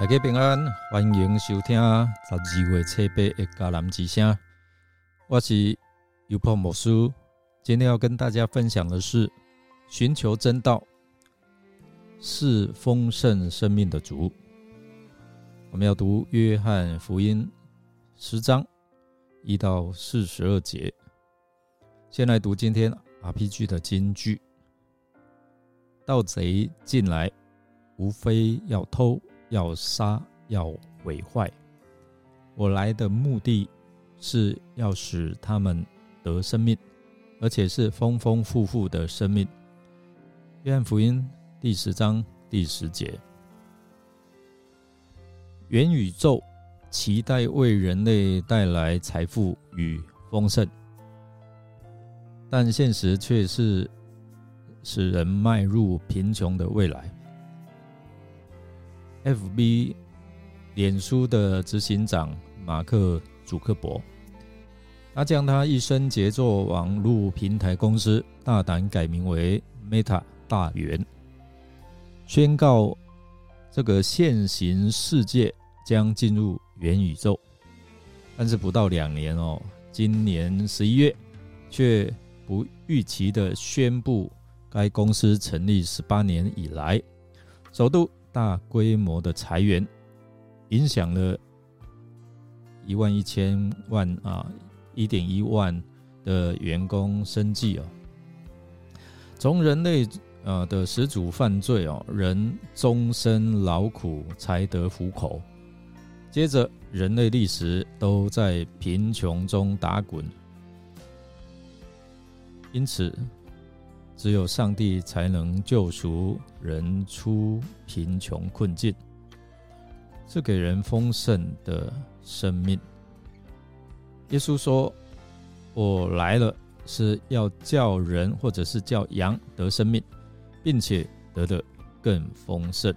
大家平安，欢迎收听十二月七八的迦南之声。我是尤破牧师，今天要跟大家分享的是寻求真道，是丰盛生命的主。我们要读约翰福音十章一到四十二节。先来读今天 RPG 的金句：盗贼进来，无非要偷。要杀，要毁坏。我来的目的是要使他们得生命，而且是丰丰富富的生命。约翰福音第十章第十节。元宇宙期待为人类带来财富与丰盛，但现实却是使人迈入贫穷的未来。F.B. 脸书的执行长马克·祖克伯，他将他一生杰作网络平台公司大胆改名为 Meta 大元，宣告这个现行世界将进入元宇宙。但是不到两年哦，今年十一月却不预期的宣布，该公司成立十八年以来首度。大规模的裁员，影响了一万一千万啊，一点一万的员工生计哦。从人类呃的始祖犯罪哦，人终身劳苦才得糊口，接着人类历史都在贫穷中打滚，因此。只有上帝才能救赎人出贫穷困境，是给人丰盛的生命。耶稣说：“我来了，是要叫人或者是叫羊得生命，并且得的更丰盛。”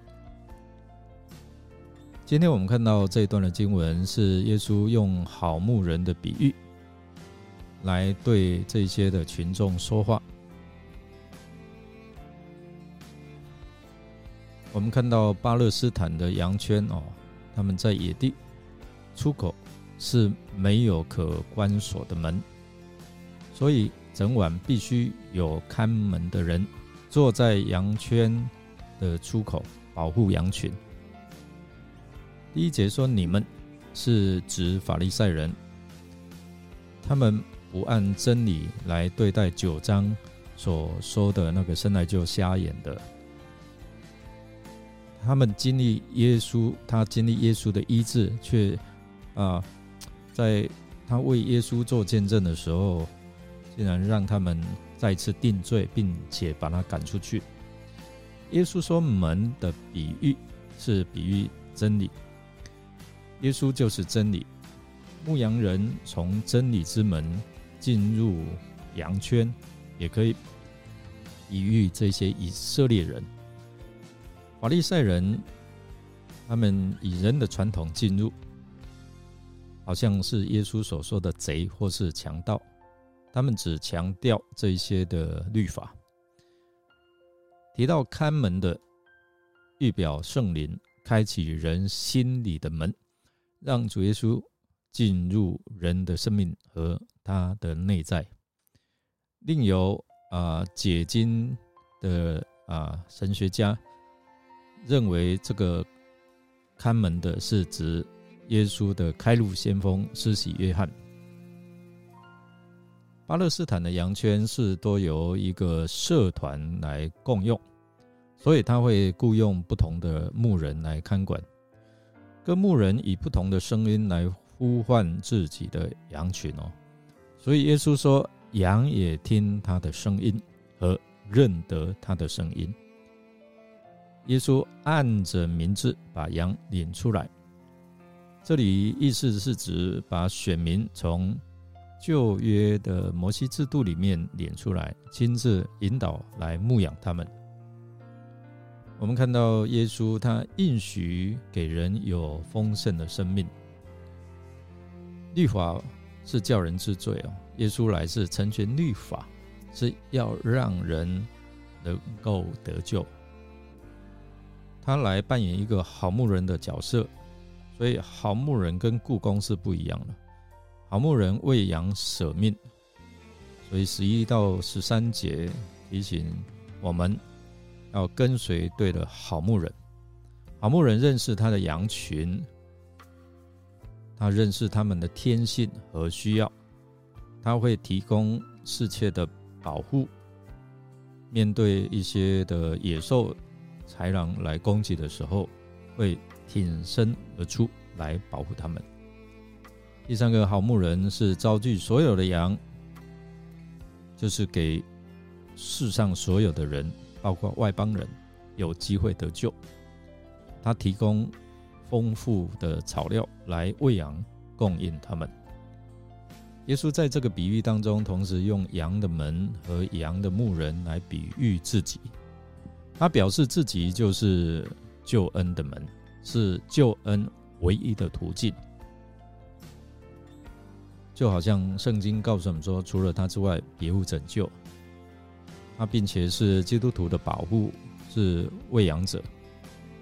今天我们看到这一段的经文，是耶稣用好牧人的比喻来对这些的群众说话。我们看到巴勒斯坦的羊圈哦，他们在野地出口是没有可关锁的门，所以整晚必须有看门的人坐在羊圈的出口保护羊群。第一节说：“你们是指法利赛人，他们不按真理来对待九章所说的那个生来就瞎眼的。”他们经历耶稣，他经历耶稣的医治，却啊，在他为耶稣做见证的时候，竟然让他们再次定罪，并且把他赶出去。耶稣说：“门的比喻是比喻真理，耶稣就是真理。牧羊人从真理之门进入羊圈，也可以比喻这些以色列人。”法利赛人，他们以人的传统进入，好像是耶稣所说的贼或是强盗。他们只强调这一些的律法，提到看门的预表圣灵，开启人心里的门，让主耶稣进入人的生命和他的内在。另有啊解经的啊神学家。认为这个看门的是指耶稣的开路先锋施洗约翰。巴勒斯坦的羊圈是多由一个社团来共用，所以他会雇佣不同的牧人来看管，各牧人以不同的声音来呼唤自己的羊群哦。所以耶稣说，羊也听他的声音和认得他的声音。耶稣按着名字把羊领出来，这里意思是指把选民从旧约的摩西制度里面领出来，亲自引导来牧养他们。我们看到耶稣他应许给人有丰盛的生命，律法是叫人治罪哦，耶稣来是成全律法，是要让人能够得救。他来扮演一个好牧人的角色，所以好牧人跟故宫是不一样的。好牧人为羊舍命，所以十一到十三节提醒我们要跟随对的好牧人。好牧人认识他的羊群。他认识他们的天性和需要，他会提供适切的保护。面对一些的野兽、豺狼来攻击的时候，会挺身而出来保护他们。第三个好牧人是招聚所有的羊，就是给世上所有的人，包括外邦人，有机会得救。他提供。丰富的草料来喂养、供应他们。耶稣在这个比喻当中，同时用羊的门和羊的牧人来比喻自己。他表示自己就是救恩的门，是救恩唯一的途径。就好像圣经告诉我们说，除了他之外，别无拯救。他并且是基督徒的保护，是喂养者，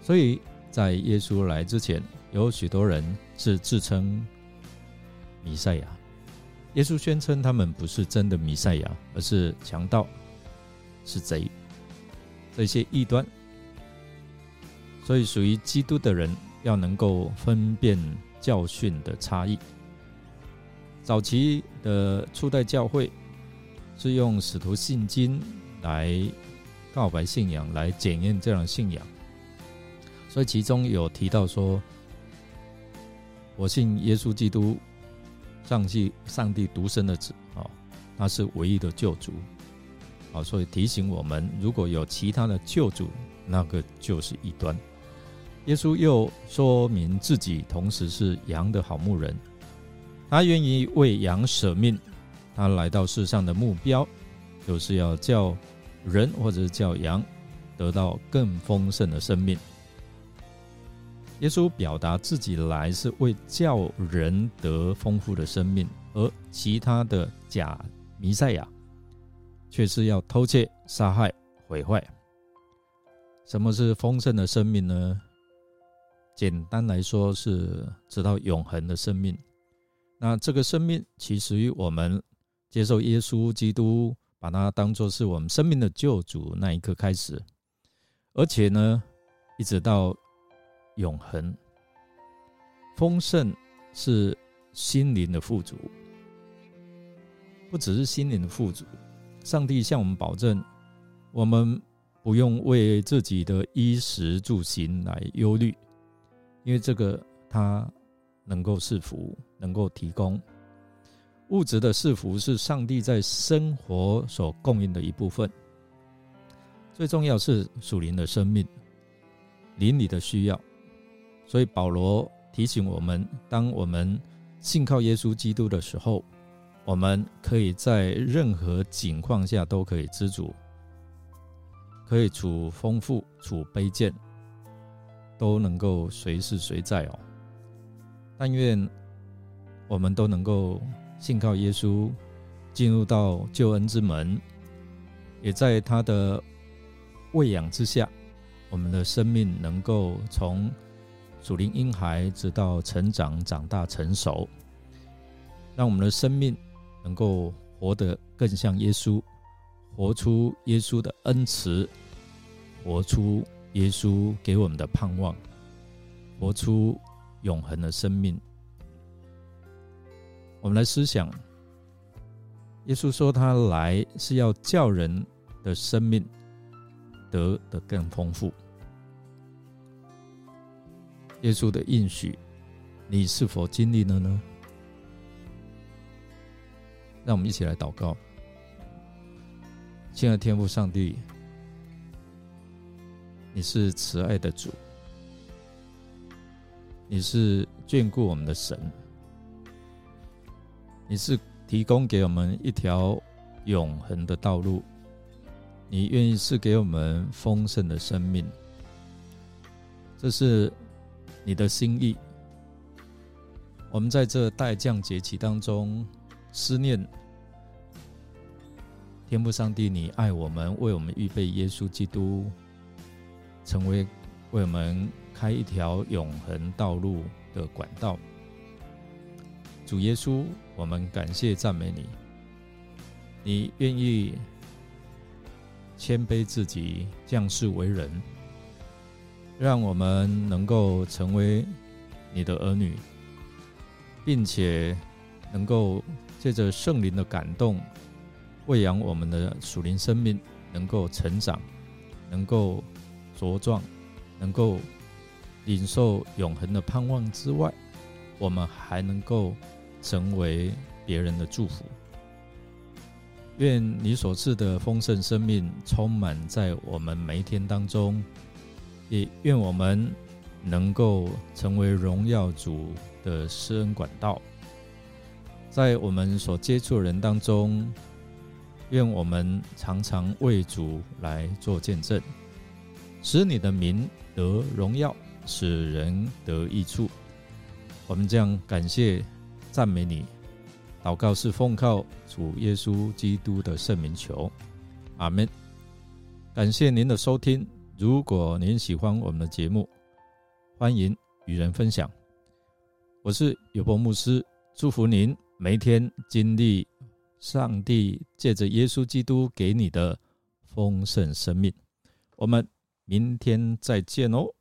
所以。在耶稣来之前，有许多人是自称弥赛亚。耶稣宣称他们不是真的弥赛亚，而是强盗，是贼，这些异端。所以，属于基督的人要能够分辨教训的差异。早期的初代教会是用使徒信经来告白信仰，来检验这样信仰。所以其中有提到说，我信耶稣基督，上帝上帝独生的子啊，他是唯一的救主啊。所以提醒我们，如果有其他的救主，那个就是异端。耶稣又说明自己同时是羊的好牧人，他愿意为羊舍命，他来到世上的目标，就是要叫人或者叫羊得到更丰盛的生命。耶稣表达自己来是为叫人得丰富的生命，而其他的假弥赛亚却是要偷窃、杀害、毁坏。什么是丰盛的生命呢？简单来说，是直到永恒的生命。那这个生命，其实于我们接受耶稣基督，把它当作是我们生命的救主那一刻开始，而且呢，一直到。永恒丰盛是心灵的富足，不只是心灵的富足。上帝向我们保证，我们不用为自己的衣食住行来忧虑，因为这个他能够赐福，能够提供物质的赐福，是上帝在生活所供应的一部分。最重要是属灵的生命，邻里的需要。所以保罗提醒我们：当我们信靠耶稣基督的时候，我们可以在任何境况下都可以知足，可以处丰富、处卑贱，都能够随时随在哦。但愿我们都能够信靠耶稣，进入到救恩之门，也在他的喂养之下，我们的生命能够从。属灵婴孩直到成长、长大、成熟，让我们的生命能够活得更像耶稣，活出耶稣的恩慈，活出耶稣给我们的盼望，活出永恒的生命。我们来思想，耶稣说他来是要叫人的生命得的更丰富。耶稣的应许，你是否经历了呢？让我们一起来祷告。亲爱的天父上帝，你是慈爱的主，你是眷顾我们的神，你是提供给我们一条永恒的道路，你愿意赐给我们丰盛的生命，这是。你的心意，我们在这待降节期当中思念天父上帝，你爱我们，为我们预备耶稣基督，成为为我们开一条永恒道路的管道。主耶稣，我们感谢赞美你，你愿意谦卑自己，降世为人，让我们能够成为你的儿女。并且能够借着圣灵的感动，喂养我们的属灵生命，能够成长，能够茁壮，能够领受永恒的盼望之外，我们还能够成为别人的祝福。愿你所赐的丰盛生命充满在我们每一天当中，也愿我们能够成为荣耀主。的施恩管道，在我们所接触的人当中，愿我们常常为主来做见证，使你的名得荣耀，使人得益处。我们将感谢赞美你，祷告是奉靠主耶稣基督的圣名求，阿门。感谢您的收听，如果您喜欢我们的节目，欢迎与人分享。我是有波牧师，祝福您每天经历上帝借着耶稣基督给你的丰盛生命。我们明天再见哦。